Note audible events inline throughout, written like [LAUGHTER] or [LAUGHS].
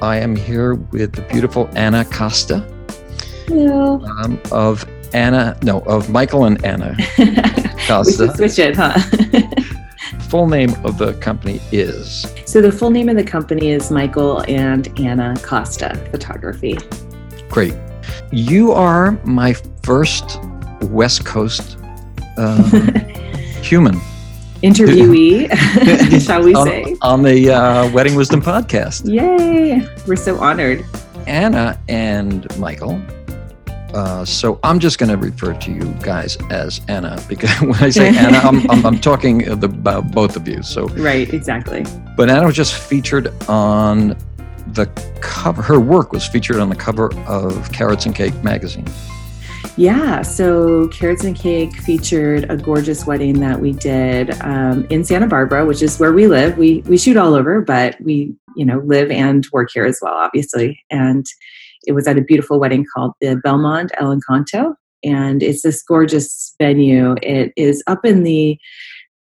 I am here with the beautiful Anna Costa Hello. um, of Anna, no, of Michael and Anna [LAUGHS] we Costa. should switch it, huh? [LAUGHS] Full name of the company is so the full name of the company is Michael and Anna Costa Photography. great. You are my first West Coast uh, [LAUGHS] human Interviewee, [LAUGHS] [LAUGHS] shall we on, say? on the uh, Wedding Wisdom podcast. Yay! We're so honored. Anna and Michael. Uh, so I'm just going to refer to you guys as Anna because [LAUGHS] when I say Anna, I'm, I'm, I'm talking about both of you. So, Right, exactly. but Anna was just featured on the cover. Her work was featured on the cover of Carats and Cake magazine. Yeah, so Carats and Cake featured a gorgeous wedding that we did um, in Santa Barbara, which is where we live. We we shoot all over, but we you know live and work here as well, obviously. And it was at a beautiful wedding called the Belmond El Encanto, and it's this gorgeous venue. It is up in the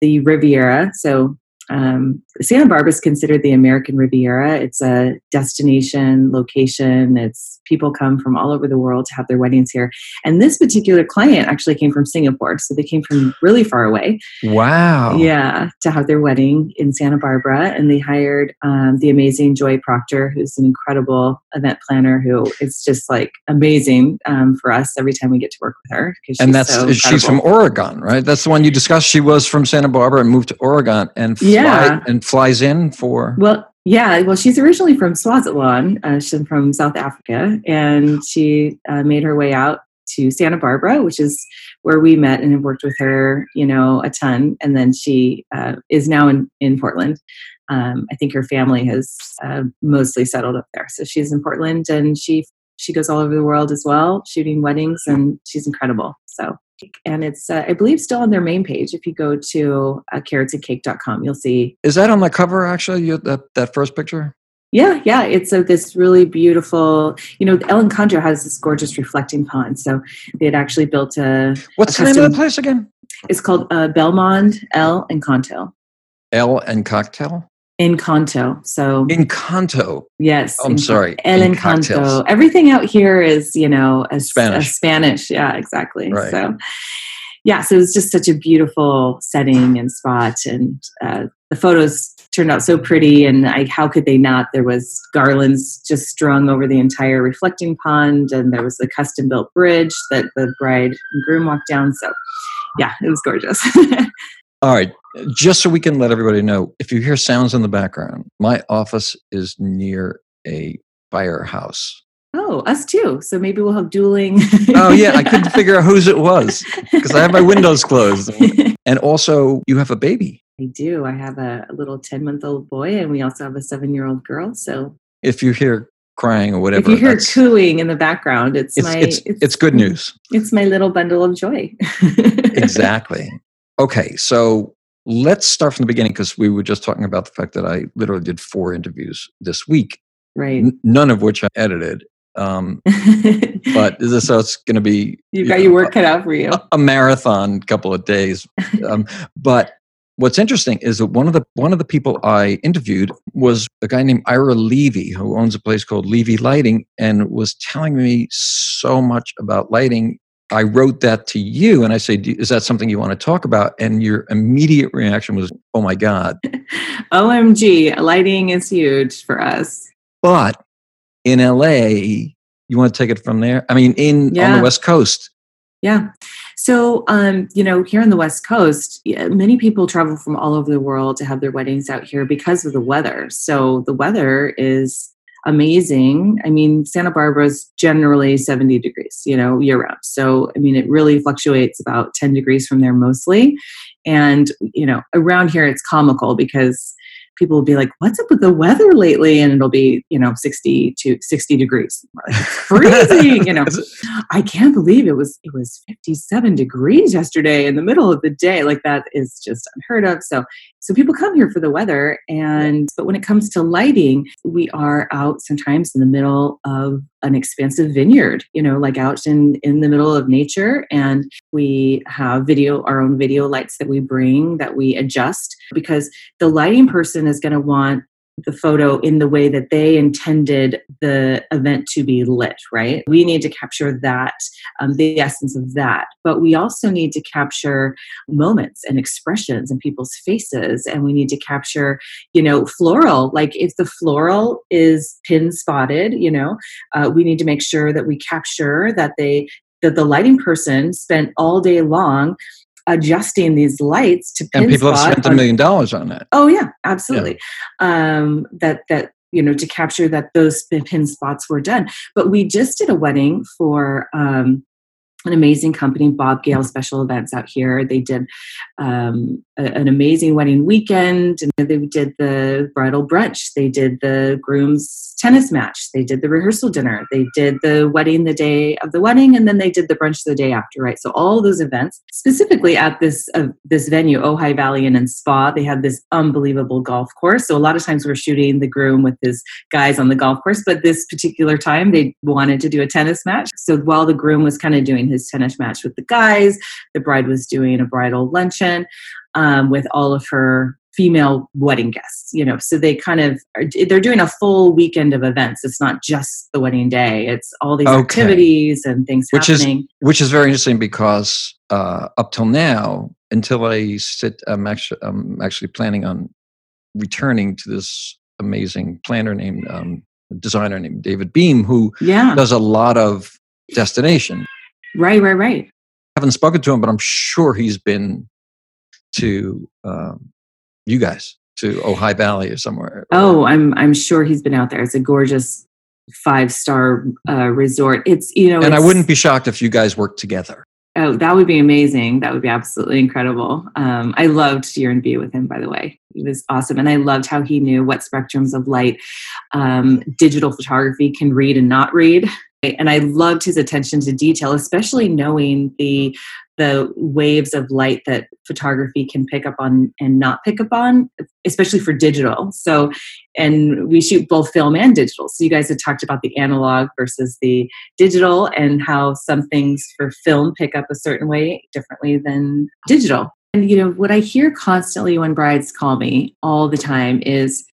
the Riviera, so um, Santa Barbara is considered the American Riviera. It's a destination location. It's people come from all over the world to have their weddings here. And this particular client actually came from Singapore, so they came from really far away. Wow. Yeah, to have their wedding in Santa Barbara, and they hired um, the amazing Joy Proctor, who's an incredible event planner who is just like amazing um, for us every time we get to work with her. And that's so she's from. Oregon, right? That's the one you discussed. She was from Santa Barbara and moved to Oregon and fly, Yeah. and flies in for Well, yeah. Well, she's originally from Swaziland. Uh, she's from South Africa, and she uh, made her way out to Santa Barbara, which is where we met and have worked with her, you know, a ton. And then she uh, is now in in Portland. Um, I think her family has uh, mostly settled up there, so she's in Portland, and she she goes all over the world as well, shooting weddings, and she's incredible. So. And it's, uh, I believe, still on their main page. If you go to uh, caratsandcake.com, you'll see Is that on the cover actually? You, that that first picture? Yeah, yeah, it's a, this really beautiful. You know, El Encanto has this gorgeous reflecting pond. So they had actually built a. What's A the name of the place again? It's called uh, Belmond El Encanto. El and Cocktail. Encanto. So Encanto. yes, I'm Encan- sorry, El in Encanto. cocktails. Everything out here is you know a, Spanish. A Spanish. Yeah, exactly. Right. So yeah, so it was just such a beautiful setting and spot, and uh, the photos turned out so pretty. And I, how could they not? There was garlands just strung over the entire reflecting pond, and there was a custom built bridge that the bride and groom walked down. So yeah, it was gorgeous. [LAUGHS] All right. Just so we can let everybody know, if you hear sounds in the background, my office is near a firehouse. oh, us too. So maybe we'll have dueling. Oh yeah, I couldn't [LAUGHS] figure out whose it was because I have my windows closed. [LAUGHS] And also, you have a baby. I do. I have a, little 10 month old boy, and we also have a seven year old girl. So If you hear crying or whatever, if you hear cooing in the background, it's, it's, my it's, it's good news. It's my little bundle of joy. [LAUGHS] exactly. Okay, so let's start from the beginning because we were just talking about the fact that I literally did four interviews this week, right. n- none of which I edited. Um, but [LAUGHS] this, so it's going to be You've got know, your work cut out for you. a, a marathon couple of days. Um, [LAUGHS] but what's interesting is that one of the one of the people I interviewed was a guy named Ira Levy, who owns a place called Levy Lighting, and was telling me so much about lighting. I wrote that to you, and I say, "Is that something you want to talk about?" And your immediate reaction was, "Oh my god!" [LAUGHS] OMG, lighting is huge for us. But in LA, you want to take it from there? I mean, in on the West Coast, Yeah. So, um, you know, here on the West Coast, many people travel from all over the world to have their weddings out here because of the weather. So, the weather is amazing. I mean, Santa Barbara is generally 70 degrees, you know, year round. So, I mean, it really fluctuates about 10 degrees from there mostly. And, you know, around here it's comical because people will be like, "What's up with the weather lately?" And it'll be, you know, sixty to sixty degrees. Like, [LAUGHS] freezing, you know. I can't believe it was it was fifty seven degrees yesterday in the middle of the day. Like that is just unheard of. So so people come here for the weather, and but when it comes to lighting, we are out sometimes in the middle of an expansive vineyard. You know, like out in in the middle of nature, and we have video our own video lights that we bring that we adjust because the lighting person is going to want the photo in the way that they intended the event to be lit, right? We need to capture that, um, the essence of that. But we also need to capture moments and expressions in people's faces. And we need to capture, you know, floral. Like if the floral is pin spotted, you know, uh, we need to make sure that we capture that they that the lighting person spent all day long adjusting these lights to and people have spent a million dollars on that. Oh yeah, absolutely. Yeah. Um, that that you know to capture that those pin spots were done. But we just did a wedding for um, an amazing company, Bob Gail Special Events out here. They did um, a, an amazing wedding weekend, and they did the bridal brunch. They did the groom's tennis match. They did the rehearsal dinner. They did the wedding the day of the wedding, and then they did the brunch the day after. Right. So all those events, specifically at this uh, this venue, Ojai Valley Inn and Spa, they had this unbelievable golf course. So a lot of times we're shooting the groom with his guys on the golf course, but this particular time they wanted to do a tennis match. So while the groom was kind of doing his his tennis match with the guys. The bride was doing a bridal luncheon um, with all of her female wedding guests you know so they kind of are, they're doing a full weekend of events it's not just the wedding day it's all these okay. activities and things which happening. is which is very interesting because uh, up till now until i sit i'm actually i'm actually planning on returning to this amazing planner named um, designer named david beahm who yeah. does a lot of destination Right, right, right. I haven't spoken to him, but I'm sure he's been to um, you guys to Ojai Valley or somewhere. Oh, I'm I'm sure he's been out there. It's a gorgeous five star uh, resort. It's you know, and I wouldn't be shocked if you guys worked together. Oh, that would be amazing. That would be absolutely incredible. Um, I loved your interview with him, by the way. He was awesome. And I loved how he knew what spectrums of light um, digital photography can read and not read and I loved his attention to detail, especially knowing the the waves of light that photography can pick up on and not pick up on, especially for digital. So, and we shoot both film and digital. So, you guys had talked about the analog versus the digital and how some things for film pick up a certain way differently than digital. And, you know, what I hear constantly when brides call me all the time is,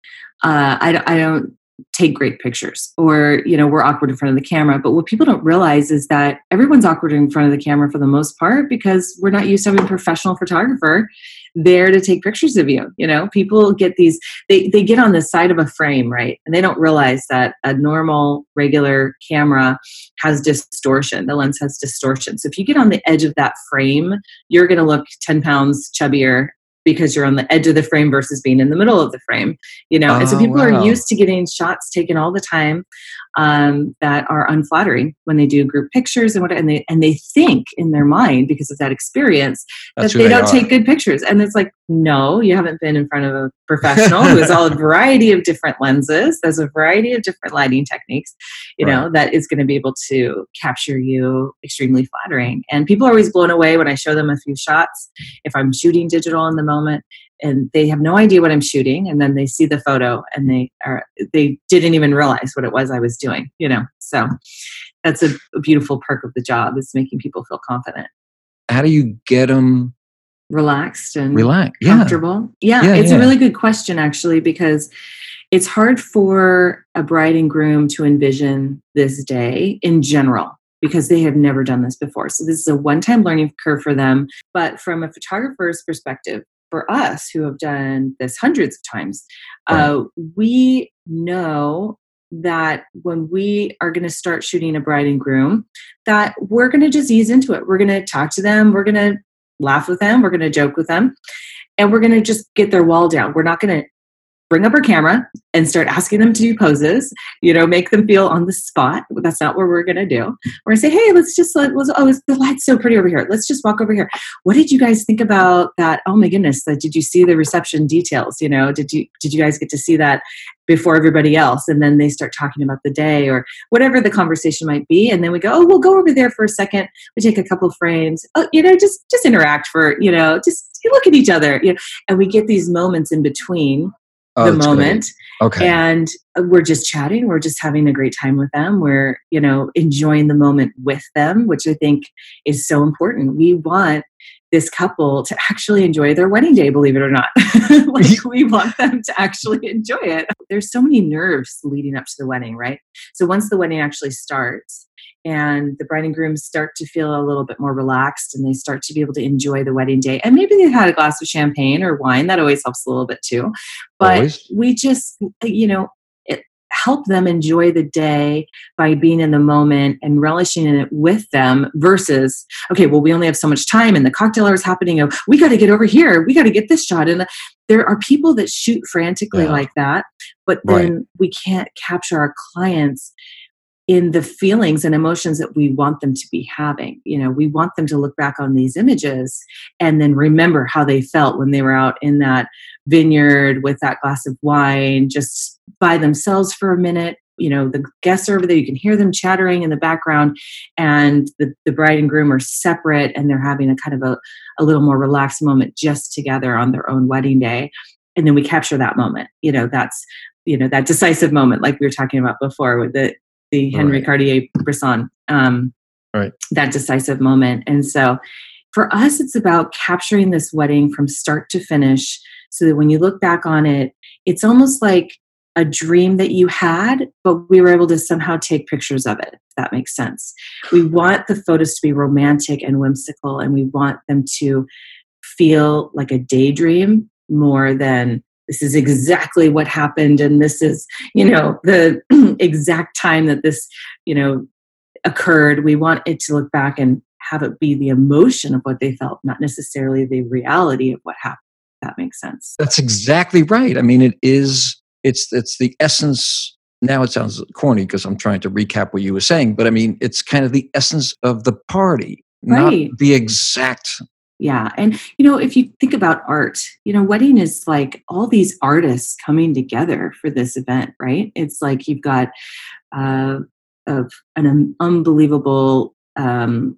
uh, I, I don't take great pictures or you know we're awkward in front of the camera. But what people don't realize is that everyone's awkward in front of the camera for the most part because we're not used to having a professional photographer there to take pictures of you you know? People get these they, they get on the side of a frame right? And they don't realize that a normal regular camera has distortion. The lens has distortion. So if you get on the edge of that frame you're going to look 10 pounds chubbier because you're on the edge of the frame versus being in the middle of the frame you know oh, and so oh, people wow. are used to getting shots taken all the time um, that are unflattering when they do group pictures and what and they and they think in their mind because of that experience That's that they, they don't are. take good pictures and it's like no you haven't been in front of a professional who has all [LAUGHS] a variety of different lenses there's a variety of different lighting techniques you right. know that is going to be able to capture you extremely flattering and people are always blown away when i show them a few shots if i'm shooting digital in the moment and they have no idea what I'm shooting and then they see the photo and they are they didn't even realize what it was I was doing, you know. So that's a, a beautiful perk of the job is making people feel confident. How do you get them relaxed and relaxed, comfortable? Yeah, yeah, yeah it's yeah. a really good question actually because it's hard for a bride and groom to envision this day in general because they have never done this before. So this is a one-time learning curve for them. But from a photographer's perspective, for us who have done this hundreds of times, uh, we know that when we are going to start shooting a bride and groom, that we're going to just ease into it. We're going to talk to them. We're going to laugh with them. We're going to joke with them. And we're going to just get their wall down. We're not going to bring up our camera and start asking them to do poses, you know, make them feel on the spot. That's not what we're going to do. We're going to say, hey, let's just, let, let's, oh, the light's so pretty over here. Let's just walk over here. What did you guys think about that? Oh my goodness. did you see the reception details? You know, did you, did you guys get to see that before everybody else? And then they start talking about the day or whatever the conversation might be. And then we go, oh, we'll go over there for a second. We take a couple frames, oh, you know, just, just interact for, you know, just look at each other, you know, and we get these moments in between oh, the moment. Great. Okay. And uh, we're just chatting. We're just having a great time with them. We're, you know, enjoying the moment with them, which I think is so important. We want this couple to actually enjoy their wedding day, believe it or not. [LAUGHS] like [LAUGHS] we want them to actually enjoy it. There's so many nerves leading up to the wedding, right? So once the wedding actually starts, and the bride and groom start to feel a little bit more relaxed and they start to be able to enjoy the wedding day. And maybe they've had a glass of champagne or wine, that always helps a little bit too. But always. we just, you know, help them enjoy the day by being in the moment and relishing in it with them versus, okay, well, we only have so much time and the cocktail hour is happening. Oh, we got to get over here. We got to get this shot. And there are people that shoot frantically yeah. like that, but then right. we can't capture our clients in the feelings and emotions that we want them to be having. You know, we want them to look back on these images and then remember how they felt when they were out in that vineyard with that glass of wine, just by themselves for a minute. You know, the guests are over there, you can hear them chattering in the background, and the, the bride and groom are separate and they're having a kind of a, a little more relaxed moment just together on their own wedding day. And then we capture that moment. You know, that's you know that decisive moment like we were talking about before with the the Henry right. Cartier Bresson, um, right. that decisive moment. And so for us, it's about capturing this wedding from start to finish so that when you look back on it, it's almost like a dream that you had, but we were able to somehow take pictures of it, if that makes sense. We want the photos to be romantic and whimsical, and we want them to feel like a daydream more than this is exactly what happened and this is you know the [CLEARS THROAT] exact time that this you know occurred we want it to look back and have it be the emotion of what they felt not necessarily the reality of what happened that makes sense that's exactly right i mean it is it's it's the essence now it sounds corny because i'm trying to recap what you were saying but i mean it's kind of the essence of the party right. not the exact yeah. And, you know, if you think about art, you know, wedding is like all these artists coming together for this event, right? It's like you've got uh, of an unbelievable um,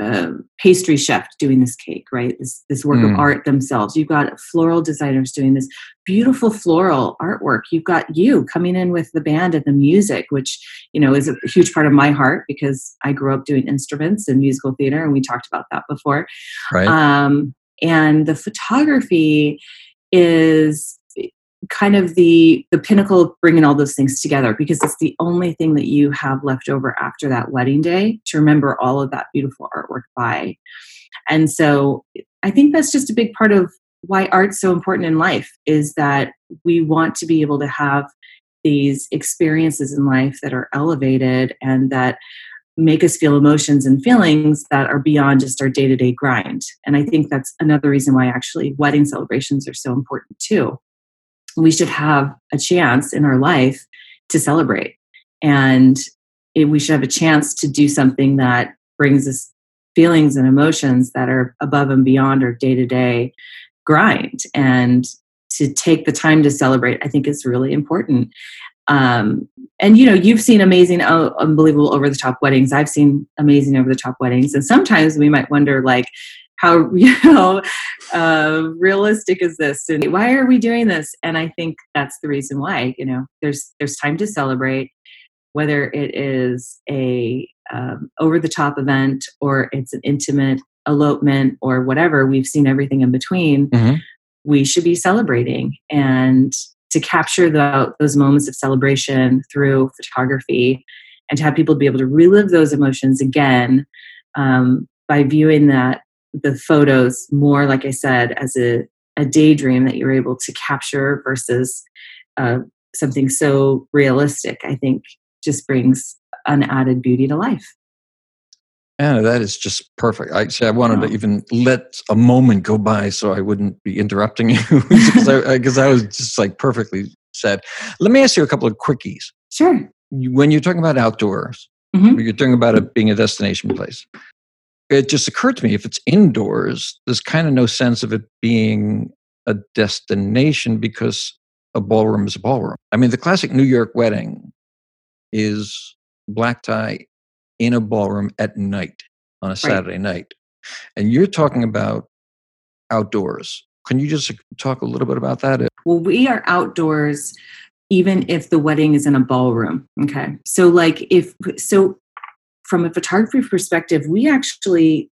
uh, pastry chef doing this cake, right? This this work mm. of art themselves. You've got floral designers doing this beautiful floral artwork. You've got you coming in with the band and the music, which you know is a huge part of my heart because I grew up doing instruments and musical theater, and we talked about that before. Right. Um, and the photography is kind of the the pinnacle of bringing all those things together because it's the only thing that you have left over after that wedding day to remember all of that beautiful artwork by. And so i think that's just a big part of why art's so important in life is that we want to be able to have these experiences in life that are elevated and that make us feel emotions and feelings that are beyond just our day-to-day grind. And i think that's another reason why actually wedding celebrations are so important too we should have a chance in our life to celebrate. And it, we should have a chance to do something that brings us feelings and emotions that are above and beyond our day to day grind. And to take the time to celebrate, I think is really important. Um, and you know, you've seen amazing, oh, unbelievable over the top weddings. I've seen amazing over the top weddings. And sometimes we might wonder, like, how [LAUGHS] you know uh, realistic is this? And why are we doing this? And i think that's the reason why you know there's there's time to celebrate whether it is a um, over the top event or it's an intimate elopement or whatever we've seen everything in between mm-hmm. we should be celebrating. And to capture the, those moments of celebration through photography and to have people be able to relive those emotions again um, by viewing that the photos more, like I said, as a, a daydream that you're able to capture versus uh, something so realistic, I think just brings an added beauty to life. Yeah, that is just perfect. Actually, I wanted to even let a moment go by so I wouldn't be interrupting you [LAUGHS] because I, I, I was just like perfectly said. Let me ask you a couple of quickies. Sure. When you're talking about outdoors, mm-hmm. you're talking about it being a destination place it just occurred to me if it's indoors, there's kind of no sense of it being a destination because a ballroom is a ballroom. I mean, the classic New York wedding is black tie in a ballroom at night on a Saturday right. night. And you're talking about outdoors. Can you just talk a little bit about that? Well, we are outdoors even if the wedding is in a ballroom. Okay. So, like, if so, from a photography perspective, we actually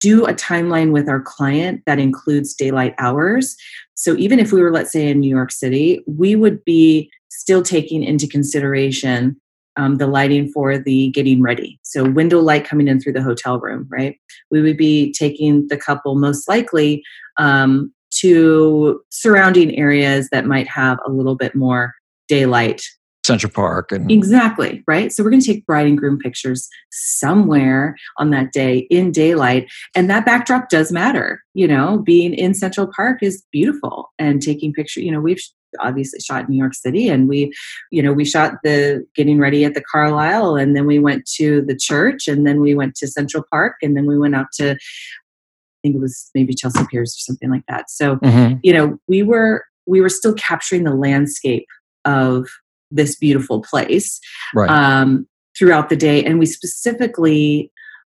do a timeline with our client that includes daylight hours. So even if we were, let's say, in New York City, we would be still taking into consideration um, the lighting for the getting ready. So window light coming in through the hotel room, right? We would be taking the couple most likely um, to surrounding areas that might have a little bit more daylight Central Park and exactly right. So we're going to take bride and groom pictures somewhere on that day in daylight, and that backdrop does matter. You know, being in Central Park is beautiful, and taking pictures. You know, we've obviously shot New York City, and we, you know, we shot the getting ready at the Carlyle, and then we went to the church, and then we went to Central Park, and then we went out to. I think it was maybe Chelsea Piers or something like that. So, mm-hmm. you know, we were we were still capturing the landscape of this beautiful place right. um, throughout the day. And we specifically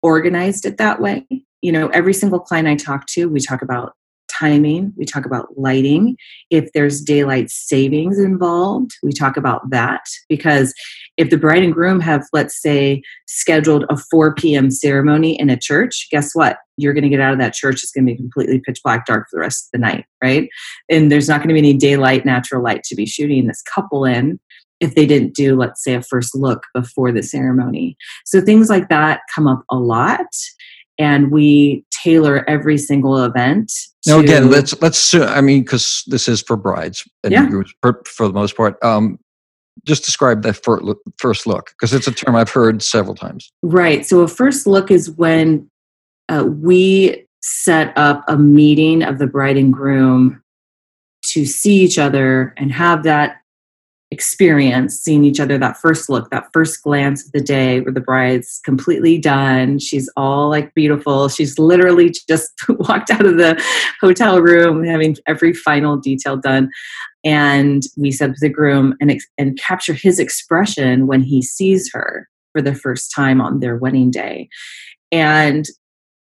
organized it that way. You know, every single client I talk to, we talk about timing, we talk about lighting. If there's daylight savings involved, we talk about that because if the bride and groom have, let's say, scheduled a 4 p.m. ceremony in a church, guess what? You're going to get out of that church. It's going to be completely pitch black dark for the rest of the night, right? And there's not going to be any daylight, natural light to be shooting this couple in if they didn't do, let's say, a first look before the ceremony. So things like that come up a lot. And we tailor every single event. now, again, let's let's. I mean, because this is for brides and yeah. for, for the most part. Um, just describe that first look because it's a term I've heard several times. Right. So a first look is when uh, we set up a meeting of the bride and groom to see each other and have that experience seeing each other that first look that first glance of the day where the bride's completely done she's all like beautiful she's literally [LAUGHS] just walked out of the hotel room having every final detail done and we said to the groom and, and capture his expression when he sees her for the first time on their wedding day and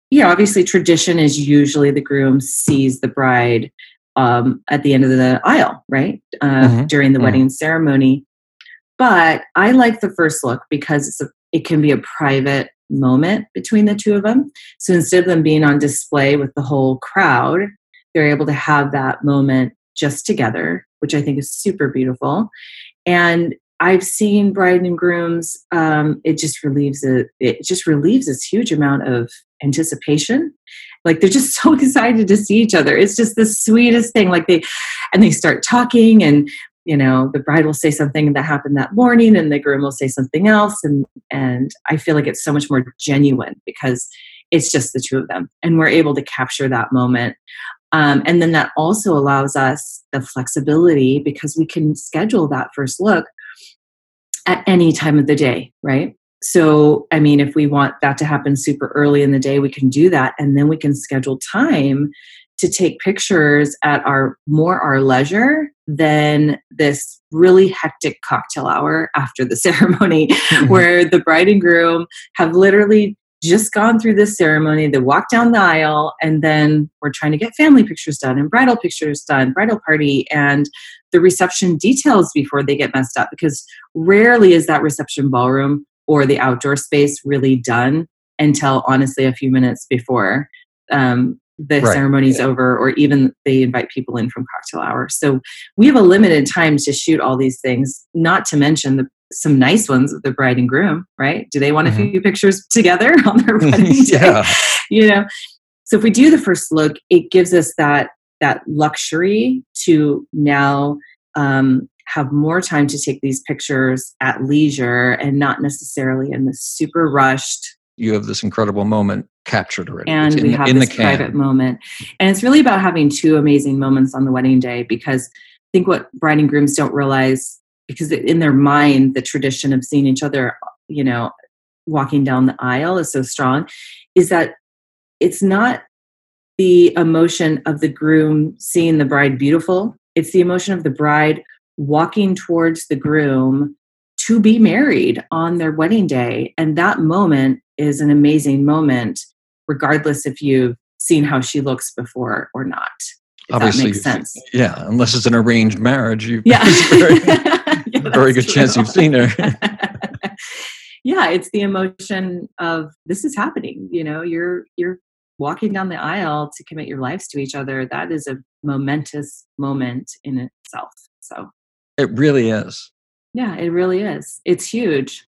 you know obviously tradition is usually the groom sees the bride um, at the end of the aisle, right? Uh, mm-hmm. During the mm-hmm. wedding ceremony. But I like the first look because it's a, it can be a private moment between the two of them. So instead of them being on display with the whole crowd, they're able to have that moment just together, which I think is super beautiful. And I've seen bride and grooms. Um, it just relieves a, it just relieves this huge amount of anticipation like they're just [LAUGHS] so excited to see each other it's just the sweetest thing like they and they start talking and you know the bride will say something that happened that morning and the groom will say something else and and i feel like it's so much more genuine because it's just the two of them and we're able to capture that moment um, and then that also allows us the flexibility because we can schedule that first look at any time of the day right so, I mean, if we want that to happen super early in the day, we can do that. And then we can schedule time to take pictures at our more our leisure than this really hectic cocktail hour after the [LAUGHS] ceremony, mm-hmm. where the bride and groom have literally just gone through this ceremony. They walk down the aisle, and then we're trying to get family pictures done and bridal pictures done, bridal party, and the reception details before they get messed up. Because rarely is that reception ballroom or the outdoor space really done until honestly a few minutes before um, the right. ceremony's yeah. over or even they invite people in from cocktail hour so we have a limited time to shoot all these things not to mention the, some nice ones with the bride and groom right? Do they want mm-hmm. a few pictures together [LAUGHS] on their wedding [LAUGHS] day? Yeah. you know? So if we do the first look it gives us that that luxury to now um, have more time to take these pictures at leisure and not necessarily in this super rushed you have this incredible moment captured already. And in, we have in this private moment. And it's really about having two amazing moments on the wedding day because i think what bride and grooms don't realize because in their mind the tradition of seeing each other you know walking down the aisle is so strong is that it's not the emotion of the groom seeing the bride beautiful it's the emotion of the bride walking towards the groom to be married on their wedding day. And that moment is an amazing moment, regardless if you've seen how she looks before or not. Obviously, that makes sense. Yeah, unless it's an arranged marriage, you yeah, [LAUGHS] very, good true. chance you've seen her. [LAUGHS] yeah, it's the emotion of this is happening. You know, you're you're walking down the aisle to commit your lives to each other, that is a momentous moment in itself. So it really is. Yeah, it really is. It's huge.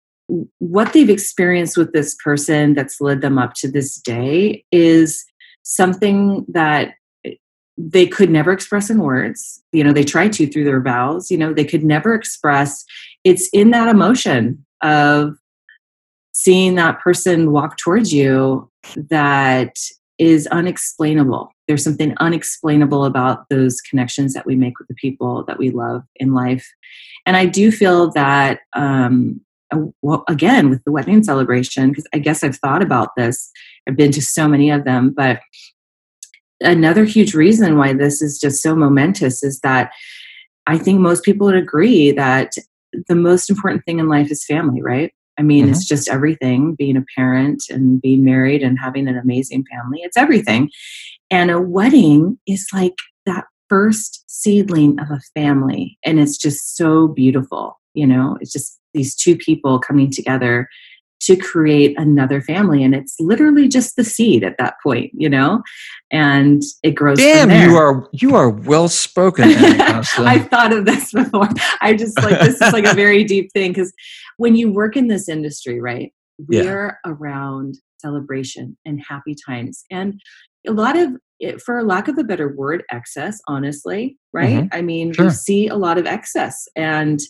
What they've experienced with this person that's led them up to this day is something that they could never express in words. You know, they try to through their vows, you know, they could never express. It's in that emotion of seeing that person walk towards you that is unexplainable. There's something unexplainable about those connections that we make with the people that we love in life. And I do feel that, um, well, again, with the wedding celebration, because I guess I've thought about this, I've been to so many of them, but another huge reason why this is just so momentous is that I think most people would agree that the most important thing in life is family, right? I mean, mm-hmm. it's just everything being a parent and being married and having an amazing family. It's everything. And a wedding is like that first seedling of a family. And it's just so beautiful. You know, it's just these two people coming together to create another family. And it's literally just the seed at that point you know? And it grows damn you are you are well spoken [LAUGHS] i've thought of this before. I just like this is like a very deep thing because when you work in this industry right we're yeah. around celebration and happy times. And a lot of for lack of a better word excess honestly right? Mm-hmm. i mean sure. we see a lot of excess. And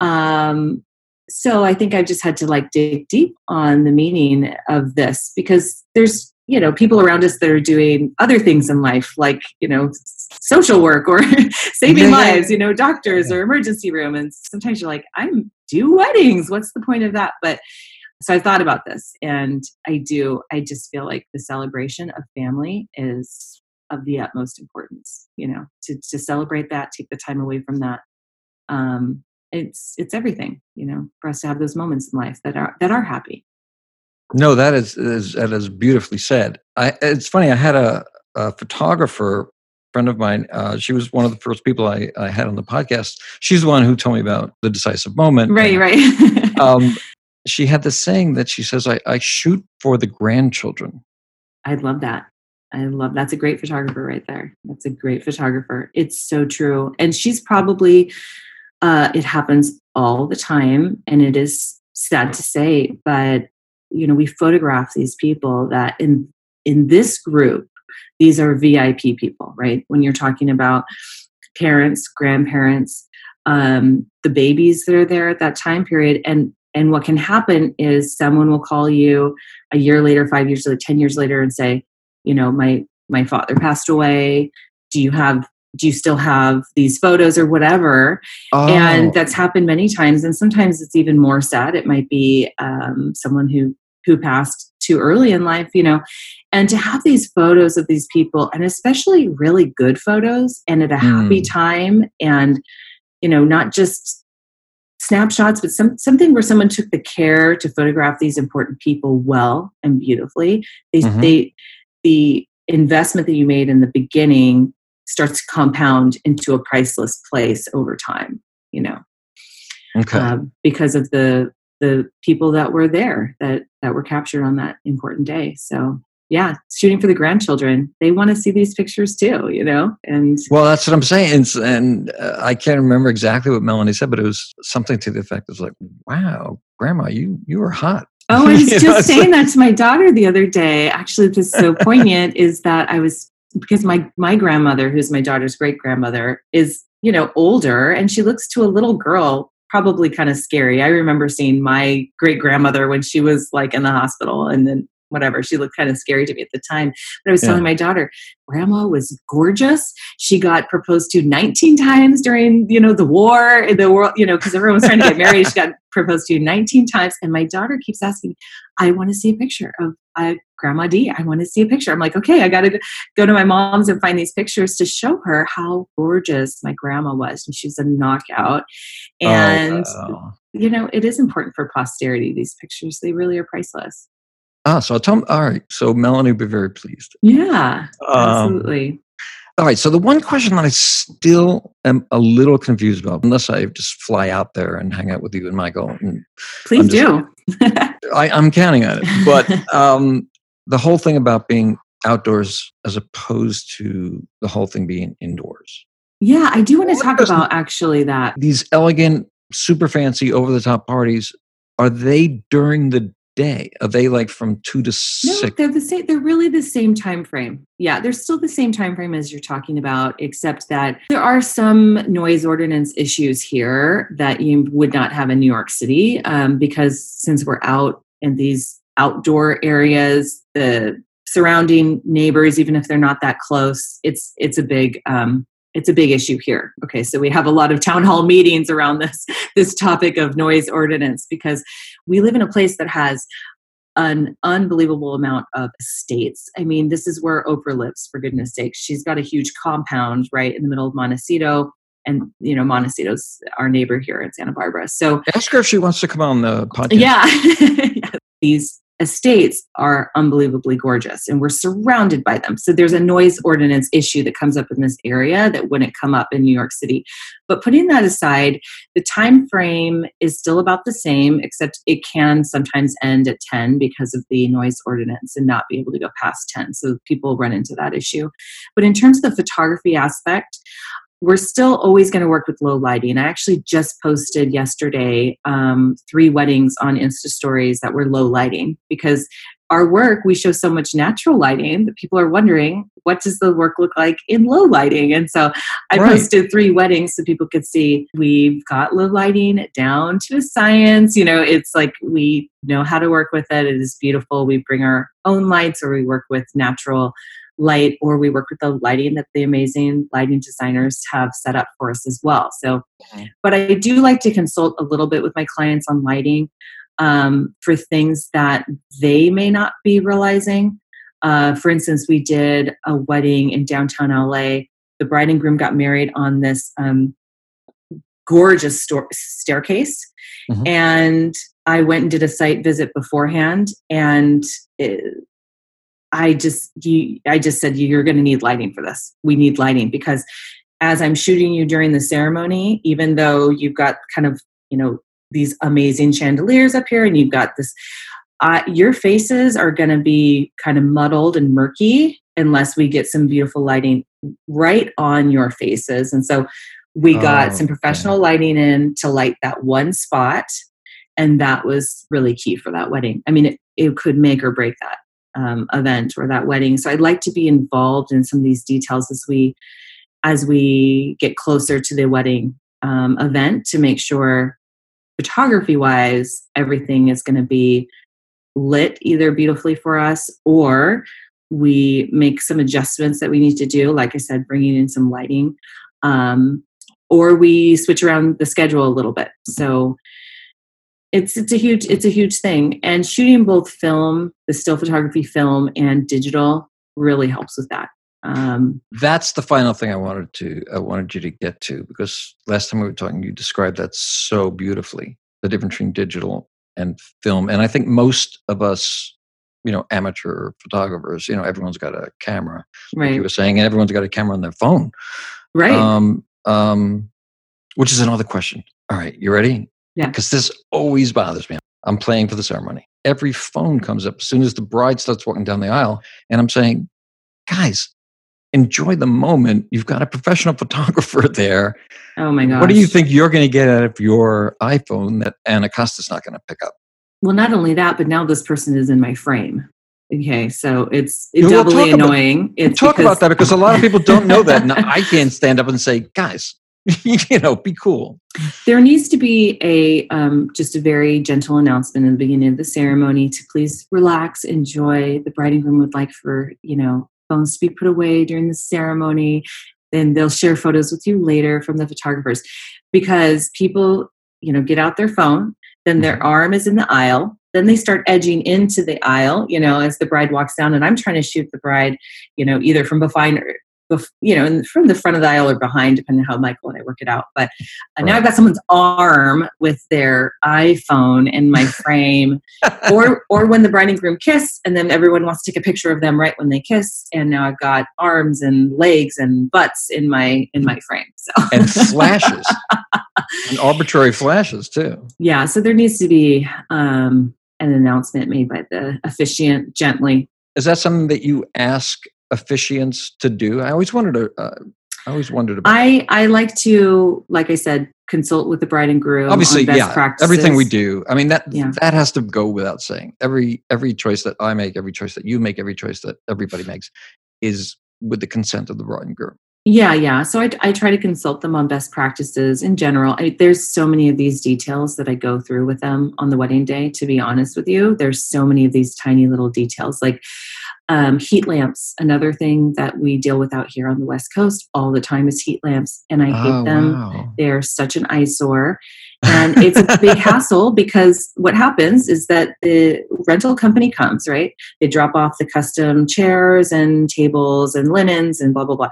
um so I think I just had to like dig deep on the meaning of this because there's you know people around us that are doing other things in life like you know social work or [LAUGHS] saving yeah, lives you know doctors yeah. or emergency room. And sometimes you're like i'm do weddings. What's the point of that? But so i thought about this and i do i just feel like the celebration of family is of the utmost importance you know to, to celebrate that take the time away from that. Um, it's it's everything you know for us to have those moments in life that are that are happy no that is, is that is beautifully said i it's funny i had a, a photographer friend of mine uh, she was one of the first people I, I had on the podcast she's the one who told me about the decisive moment right and, right [LAUGHS] um, she had this saying that she says I, I shoot for the grandchildren i love that I love that's a great photographer right there. That's a great photographer. It's so true. And she's probably uh, it happens all the time, and it is sad to say, but you know, we photograph these people that in in this group, these are VIP people, right? When you're talking about parents, grandparents, um, the babies that are there at that time period, and and what can happen is someone will call you a year later, five years later, ten years later, and say, you know, my my father passed away. Do you have do you still have these photos or whatever oh. and that's happened many times and sometimes it's even more sad it might be um, someone who who passed too early in life you know and to have these photos of these people and especially really good photos and at a mm. happy time and you know not just snapshots but some, something where someone took the care to photograph these important people well and beautifully they, mm-hmm. they the investment that you made in the beginning starts to compound into a priceless place over time you know? Okay. Uh, because of the the people that were there that that were captured on that important day. So yeah shooting for the grandchildren. They want to see these pictures too you know? And well that's what i'm saying. And, and uh, i can't remember exactly what melanie said but it was something to the effect of like wow grandma you you were hot. Oh, I [LAUGHS] was just know, saying that to my daughter the other day. Actually, this is so poignant is that I was because my my grandmother who's my daughter's great grandmother is you know older and she looks to a little girl probably kind of scary. I remember seeing my great grandmother when she was like in the hospital and then whatever. She looked kind of scary to me at the time. But I was yeah. telling my daughter, grandma was gorgeous. She got proposed to 19 times during, you know, the war, the world, you know, because everyone was trying to get married. She got [LAUGHS] proposed to 19 times. And my daughter keeps asking, I want to see a picture of uh, Grandma D. I want to see a picture. I'm like, okay, I got to go to my mom's and find these pictures to show her how gorgeous my grandma was. And she's a knockout. Oh, and, oh, you know, it is important for posterity, these pictures. They really are priceless. Ah, so I'll tell all right. So Melanie will be very pleased. Yeah, um, absolutely. All right. So the one question that I still am a little confused about, unless I just fly out there and hang out with you and Michael. And Please just, do. I, am counting on it. But [LAUGHS] um, the whole thing about being outdoors as opposed to the whole thing being indoors? Yeah, I do want to talk about actually that. These elegant, super fancy, over the top parties, are they during the day? Are they like from two to No, six? they're the same. They're really the same time frame. Yeah, they're still the same time frame as you're talking about, except that there are some noise ordinance issues here that you would not have in New York City um, because since we're out in these outdoor areas, the surrounding neighbors, even if they're not that close, it's it's a big um, it's a big issue here. Okay, so we have a lot of town hall meetings around this [LAUGHS] this topic of noise ordinance because we live in a place that has an unbelievable amount of estates. I mean, this is where Oprah lives, for goodness sakes. She's got a huge compound right in the middle of Montecito. And, you know, Montecito's our neighbor here in Santa Barbara. So, Ask her if she wants to come on the podcast. yeah. [LAUGHS] These estates are unbelievably gorgeous and we're surrounded by them. So there's a noise ordinance issue that comes up in this area that wouldn't come up in New York City. But putting that aside, the time frame is still about the same except it can sometimes end at 10 because of the noise ordinance and not be able to go past 10. So people run into that issue. But in terms of the photography aspect, we're still always going to work with low lighting. I actually just posted yesterday um, three weddings on Insta stories that were low lighting because our work we show so much natural lighting that people are wondering what does the work look like in low lighting? And so i Right. posted three weddings so people could see. We've got low lighting down to a science. You know it's like we know how to work with it. It is beautiful. We bring our own lights or we work with natural light or we work with the lighting that the amazing lighting designers have set up for us as well so Mhm. but i do like to consult a little bit with my clients on lighting um, for things that they may not be realizing uh, for instance we did a wedding in downtown la the bride and groom got married on this um, gorgeous sto- staircase Mhm. and i went and did a site visit beforehand and it, I just you I just said you're going to need lighting for this. We need lighting because as I'm shooting you during the ceremony, even though you've got kind of you know these amazing chandeliers up here and you've got this, uh, your faces are going to be kind of muddled and murky unless we get some beautiful lighting right on your faces. And so we got Oh, some okay. professional lighting in to light that one spot, and that was really key for that wedding. I mean, it, it could make or break that um, event or that wedding. So I'd like to be involved in some of these details as we as we get closer to the wedding um, event to make sure photography wise everything is going to be lit either beautifully for us or we make some adjustments that we need to do like i said bringing in some lighting um, or we switch around the schedule a little bit so it's it's a huge it's a huge thing and shooting both film the still photography film and digital really helps with that um, That's the final thing I wanted to I wanted you to get to because last time we were talking, you described that so beautifully the difference between digital and film, and I think most of us, you know, amateur photographers, you know, everyone's got a camera. like right You were saying, and everyone's got a camera on their phone. right Um, um, which is another question. All right, you ready? Yeah. Because this always bothers me. I'm playing for the ceremony. Every phone comes up as soon as the bride starts walking down the aisle, and I'm saying, guys, enjoy the moment. You've got a professional [LAUGHS] photographer there. oh my God. What do you think you're going to get out of your iPhone that Anna Costa's not going to pick up? well not only that but now this person is in my frame okay so it's Yeah, we'll doubly talk about- annoying it's Talk because- about that because a lot of people don't know that, and [LAUGHS] I can't stand up and say, guys, [LAUGHS] you know, be cool. there needs to be a um, just a very gentle announcement in the beginning of the ceremony to please relax enjoy the bride and groom would like for you know phones to be put away during the ceremony then they'll share photos with you later from the photographers because people you know get out their phone then their Mhm. arm is in the aisle then they start edging into the aisle you know as the bride walks down and i'm trying to shoot the bride you know either from behind or bef- you know, in- from the front of the aisle or behind, depending on how Michael and I work it out. But uh, now I've got someone's arm with their iPhone in my [LAUGHS] frame, or or when the bride and groom kiss, and then everyone wants to take a picture of them right when they kiss, and now I've got arms and legs and butts in my in my frame. So and flashes [LAUGHS] and arbitrary flashes too. yeah, so there needs to be um, an announcement made by the officiant gently is that something that you ask officiants to do? I always wanted to. Uh, I always wondered about. I I like to, like I said, consult with the bride and groom. Obviously, on best yeah, practices. everything we do. I mean that Yeah. that has to go without saying. Every every choice that I make, every choice that you make, every choice that everybody makes, is with the consent of the bride and groom. Yeah, yeah. So I, I try to consult them on best practices in general. I, there's so many of these details that I go through with them on the wedding day. To be honest with you, there's so many of these tiny little details, like um, heat lamps. Another thing that we deal with out here on the West Coast all the time is heat lamps, and I hate Oh, them. wow. They're such an eyesore. [LAUGHS] And it's a big hassle because what happens is that the rental company comes, right? They drop off the custom chairs and tables and linens and blah, blah, blah.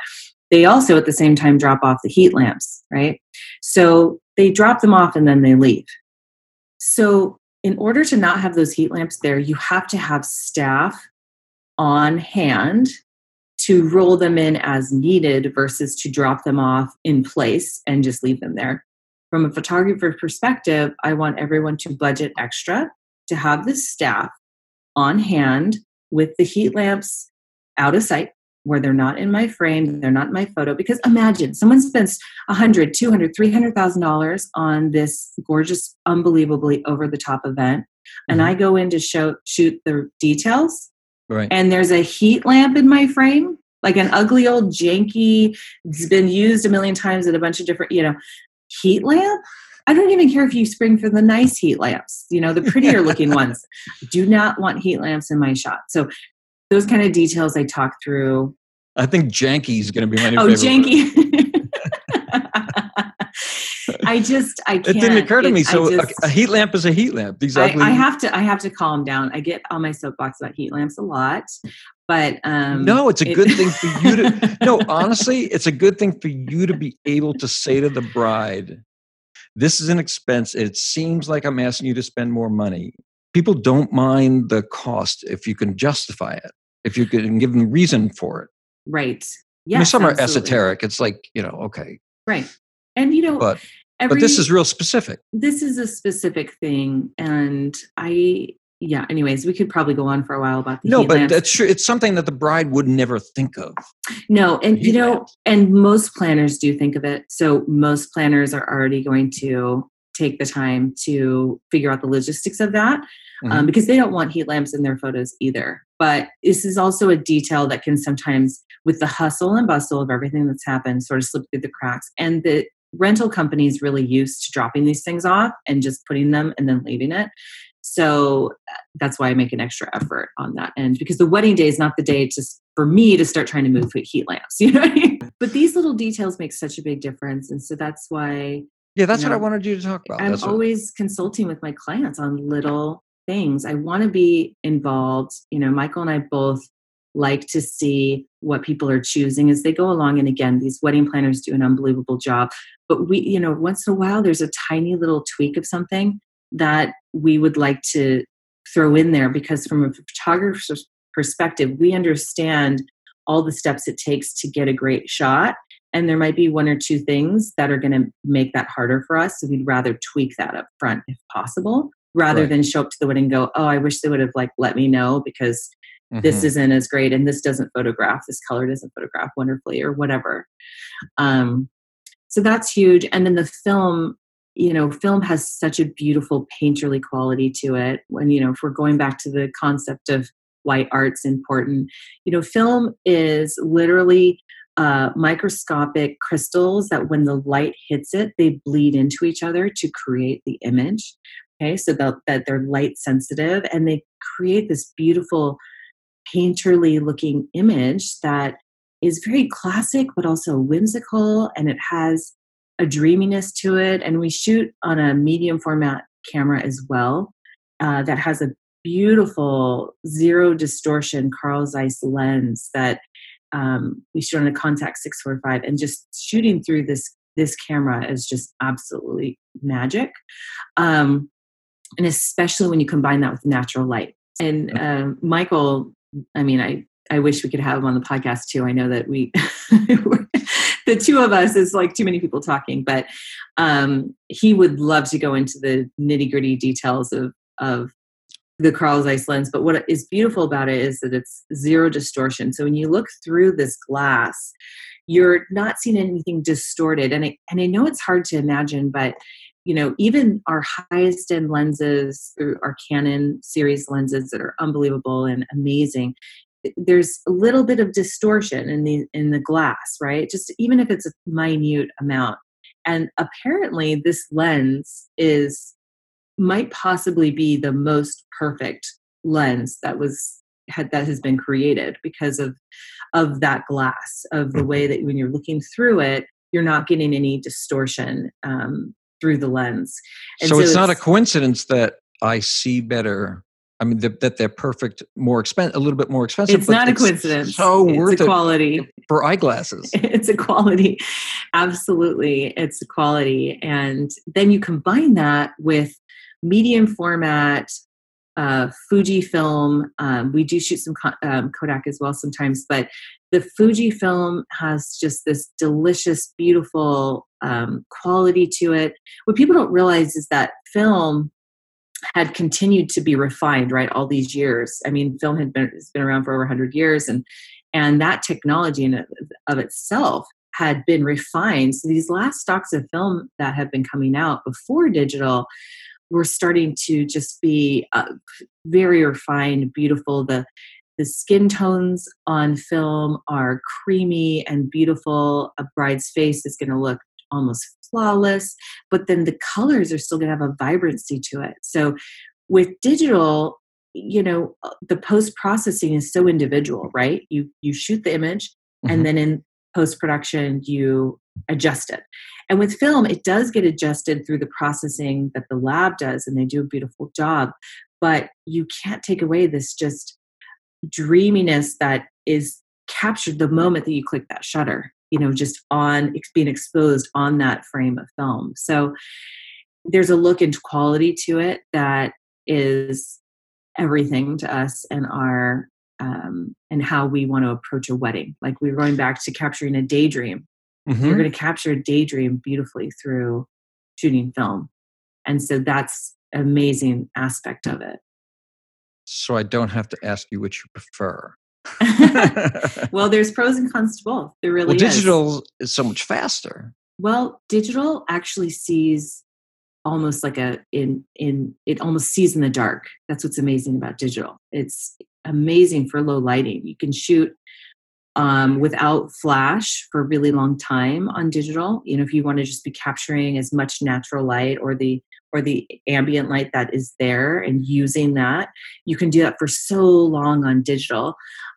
They also at the same time drop off the heat lamps, right? So they drop them off and then they leave. So, in order to not have those heat lamps there, you have to have staff on hand to roll them in as needed versus to drop them off in place and just leave them there. From a photographer perspective, I want everyone to budget extra to have the staff on hand with the heat lamps out of sight where they're not in my frame, they're not in my photo. Because imagine someone spends a hundred, two hundred, three hundred thousand dollars on this gorgeous, unbelievably over the top event, and Mhm. I go in to show shoot the details, Right. and there's a heat lamp in my frame, like an ugly old janky, it's been used a million times at a bunch of different, you know, heat lamp. I don't even care if you spring for the nice heat lamps, you know, the prettier looking [LAUGHS] ones. I do not want heat lamps in my shot. So those kind of details I talk through. I think janky is going to be my new Oh, favorite. word. janky. [LAUGHS] I just, I It can't. didn't occur to It- me. So a- just- a, heat lamp is a heat lamp. These I. I have to I have to calm down. I get on my soapbox about heat lamps a lot, but um, no, it's a it- good thing for [LAUGHS] you to. no, honestly, it's a good thing for you to be able to say to the bride, "This is an expense. It seems like I'm asking you to spend more money." People don't mind the cost if you can justify it. If you can give them reason for it. right. I mean, some are esoteric. It's like you know, okay, right? And you know, but every, but this is real specific. this is a specific thing, and I yeah. Anyways, we could probably go on for a while about the No, but lamps. that's true. It's something that the bride would never think of. No, and you know, lamps. and most planners do think of it. So most planners are already going to take the time to figure out the logistics of that Mm-hmm. um, because they don't want heat lamps in their photos either. But this is also a detail that can sometimes, with the hustle and bustle of everything that's happened, sort of slip through the cracks. And the rental companies really used to dropping these things off and just putting them and then leaving it. So uh, that's why I make an extra effort on that end because the wedding day is not the day to for me to start trying to move heat lamps. [LAUGHS] You know, what I mean? but these little details make such a big difference, and so that's why Yeah, that's what I wanted you to talk about. I'm That's what- always consulting with my clients on little things. I want to be involved. You know, Michael and I both like to see what people are choosing as they go along. And again, these wedding planners do an unbelievable job. But we, you know, once in a while, there's a tiny little tweak of something that we would like to throw in there because, from a photographer's perspective, we understand all the steps it takes to get a great shot. And there might be one or two things that are going to make that harder for us. So we'd rather tweak that up front if possible, rather Right. than show up to the wedding and go, "Oh, I wish they would have like let me know because this Mhm. isn't as great and this doesn't photograph this color doesn't photograph wonderfully or whatever. Um, so that's huge. And then the film you know film has such a beautiful painterly quality to it. When you know if we're going back to the concept of why art's important you know film is literally uh, microscopic crystals that when the light hits it they bleed into each other to create the image okay? So that, that they're light sensitive and they create this beautiful painterly looking image that is very classic but also whimsical and it has a dreaminess to it. And we shoot on a medium format camera as well uh, that has a beautiful zero distortion carl zeiss lens that um, we shoot on a Contax 645 and just shooting through this this camera is just absolutely magic. Um, and especially when you combine that with natural light. And um, michael I mean, I I wish we could have him on the podcast too. I know that we [LAUGHS] the two of us is like too many people talking, but um, he would love to go into the nitty gritty details of of the Carl Zeiss lens. But what is beautiful about it is that it's zero distortion. So when you look through this glass, you're not seeing anything distorted. And I, and I know it's hard to imagine, but you know, even our highest end lenses, our Canon series lenses that are unbelievable and amazing, there's a little bit of distortion in the in the glass, right? Just even if it's a minute amount. And apparently, this lens is might possibly be the most perfect lens that was had that has been created because of of that glass of the way that when you're looking through it you're not getting any distortion um, through the lens so, so, it's, it's not a coincidence that i see better I mean, the, that they're perfect, more expensive, a little bit more expensive. It's not a coincidence. So it's worth a quality for eyeglasses. [LAUGHS] It's a quality, absolutely. It's a quality, and then you combine that with medium format uh, Fujifilm. Um, we do shoot some um, Kodak as well sometimes, but the Fujifilm has just this delicious, beautiful um, quality to it. What people don't realize is that film had continued to be refined right all these years. I mean film had been has been around for over 100 years and and that technology in of itself had been refined. So these last stocks of film that have been coming out before digital were starting to just be uh, very refined beautiful. The the skin tones on film are creamy and beautiful. A bride's face is going to look almost flawless, but then the colors are still going to have a vibrancy to it. So with digital, you know, uh, the post processing is so individual, right? You you shoot the image mm-hmm. and then in post production you adjust it. And with film, it does get adjusted through the processing that the lab does, and they do a beautiful job. But you can't take away this just dreaminess that is captured the moment that you click that shutter you know just on being exposed on that frame of film. So there's a look and quality to it that is everything to us and our um, and how we want to approach a wedding. Like we're going back to capturing a daydream. Mm-hmm. we're going to capture a daydream beautifully through shooting film. And so that's amazing aspect of it. So i don't have to ask you which you prefer [LAUGHS] well, there's pros and cons to both. There really well, digital is. is so much faster. Well, digital actually sees almost like a in in it almost sees in the dark. That's what's amazing about digital. It's amazing for low lighting. You can shoot um, without flash for a really long time on digital. You know, if you want to just be capturing as much natural light or the or the ambient light that is there and using that, you can do that for so long on digital.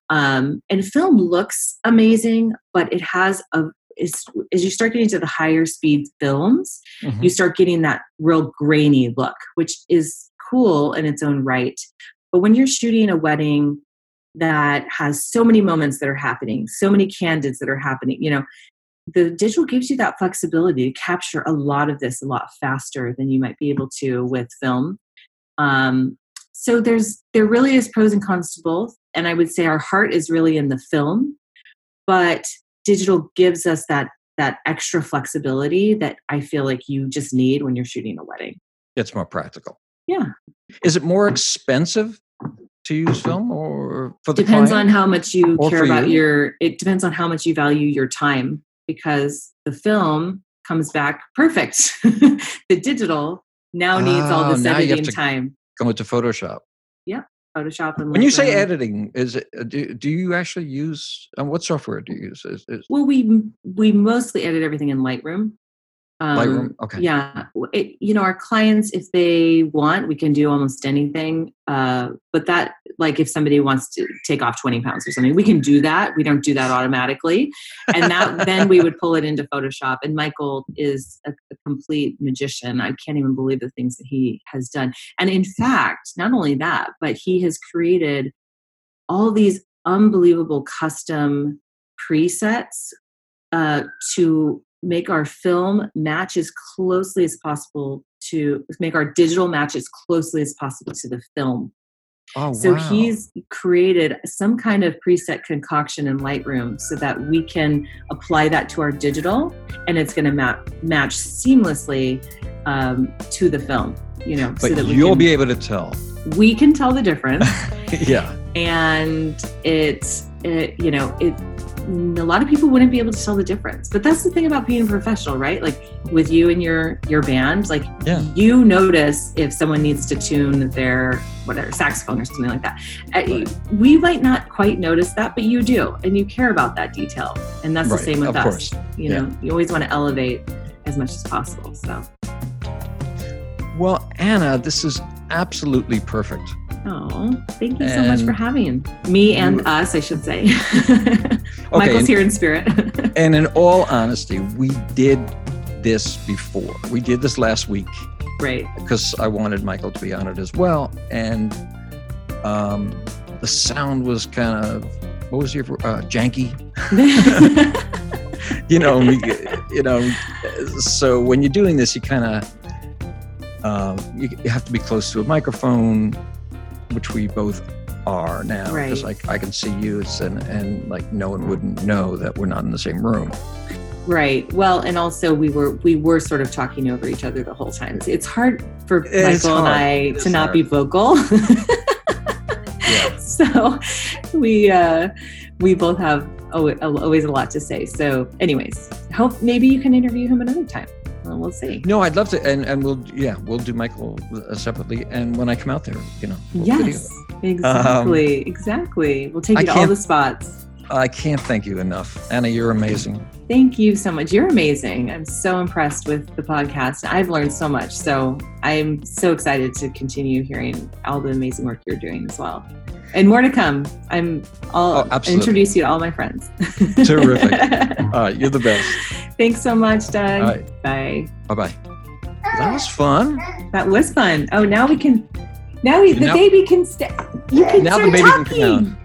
Um, and film looks amazing, but it has a is as you start getting to the higher speed films, mm-hmm. you start getting that real grainy look, which is cool in its own right. But when you're shooting a wedding that has so many moments that are happening, so many candids that are happening, you know, the digital gives you that flexibility to capture a lot of this a lot faster than you might be able to with film. Um, so there's there really is pros and cons to both and i would say our heart is really in the film but digital gives us that that extra flexibility that i feel like you just need when you're shooting a wedding. It's more practical. Yeah. Is it more expensive to use film or for the depends client? on how much you care about you? your it depends on how much you value your time because the film comes back perfect. [LAUGHS] The digital now needs all this oh, editing time. go into photoshop. Yeah Photoshop and when you say editing, is it uh, do, do you actually use um, what software do you use? Is, is, well, we we mostly edit everything in Lightroom. Um, Lightroom, okay. Yeah, it, you know, our clients, if they want, we can do almost anything. Uh, but that, like, if somebody wants to take off twenty pounds or something, we can do that. We don't do that automatically, and that [LAUGHS] then we would pull it into Photoshop. And Michael is a, a complete magician. I can't even believe the things that he has done. And in fact, not only that, but he has created all these unbelievable custom presets uh, to make our film match as closely as possible to make our digital match as closely as possible to the film. Oh, So wow. he's created some kind of preset concoction in Lightroom so that we can apply that to our digital and it's going to map match seamlessly um, to the film. You know, so but that we you'll can, be able to tell. we can tell the difference. [LAUGHS] yeah. and it's it, you know it a lot of people wouldn't be able to tell the difference but that's the thing about being a professional right like with you and your your band like Yeah. you notice if someone needs to tune their whatever saxophone or something like that Uh, Right. we might not quite notice that but you do and you care about that detail and that's Right, the same with of us course. you know you always want to elevate as much as possible so Well, Anna, this is absolutely perfect. Oh thank you so much for having me and you- us i should say [LAUGHS] Okay, michael's and- here in spirit [LAUGHS] And in all honesty, we did this before. We did this last week right because I wanted Michael to be on it as well. And um, the sound was kind of, what was your, uh, janky? [LAUGHS] you know, we, you know, so when you're doing this, you kind of, um, you, you have to be close to a microphone, which we both are now because Right. I, I can see you and, and like no one wouldn't know that we're not in the same room. right well and also we were we were sort of talking over each other the whole time it's hard for It's michael hard. and i to not hard. be vocal [LAUGHS] Yeah. so we uh we both have always a lot to say so anyways hope maybe you can interview him another time well, we'll see. No, I'd love to, and and we'll yeah, we'll do Michael uh, separately, and when I come out there, you know, we'll video yes exactly exactly. We'll take Um, you to all the spots. I can't thank you enough, Anna. You're amazing. Thank you so much. You're amazing. I'm so impressed with the podcast. I've learned so much. So I'm so excited to continue hearing all the amazing work you're doing as well. And more to come. I'm I'll Oh, introduce you to all my friends. [LAUGHS] Terrific. All right, you're the best. Thanks so much, Doug. Right, Bye. bye bye. That was fun. That was fun. Oh, now we can now we, the Now- baby can stay. You can Now the start baby can come talking.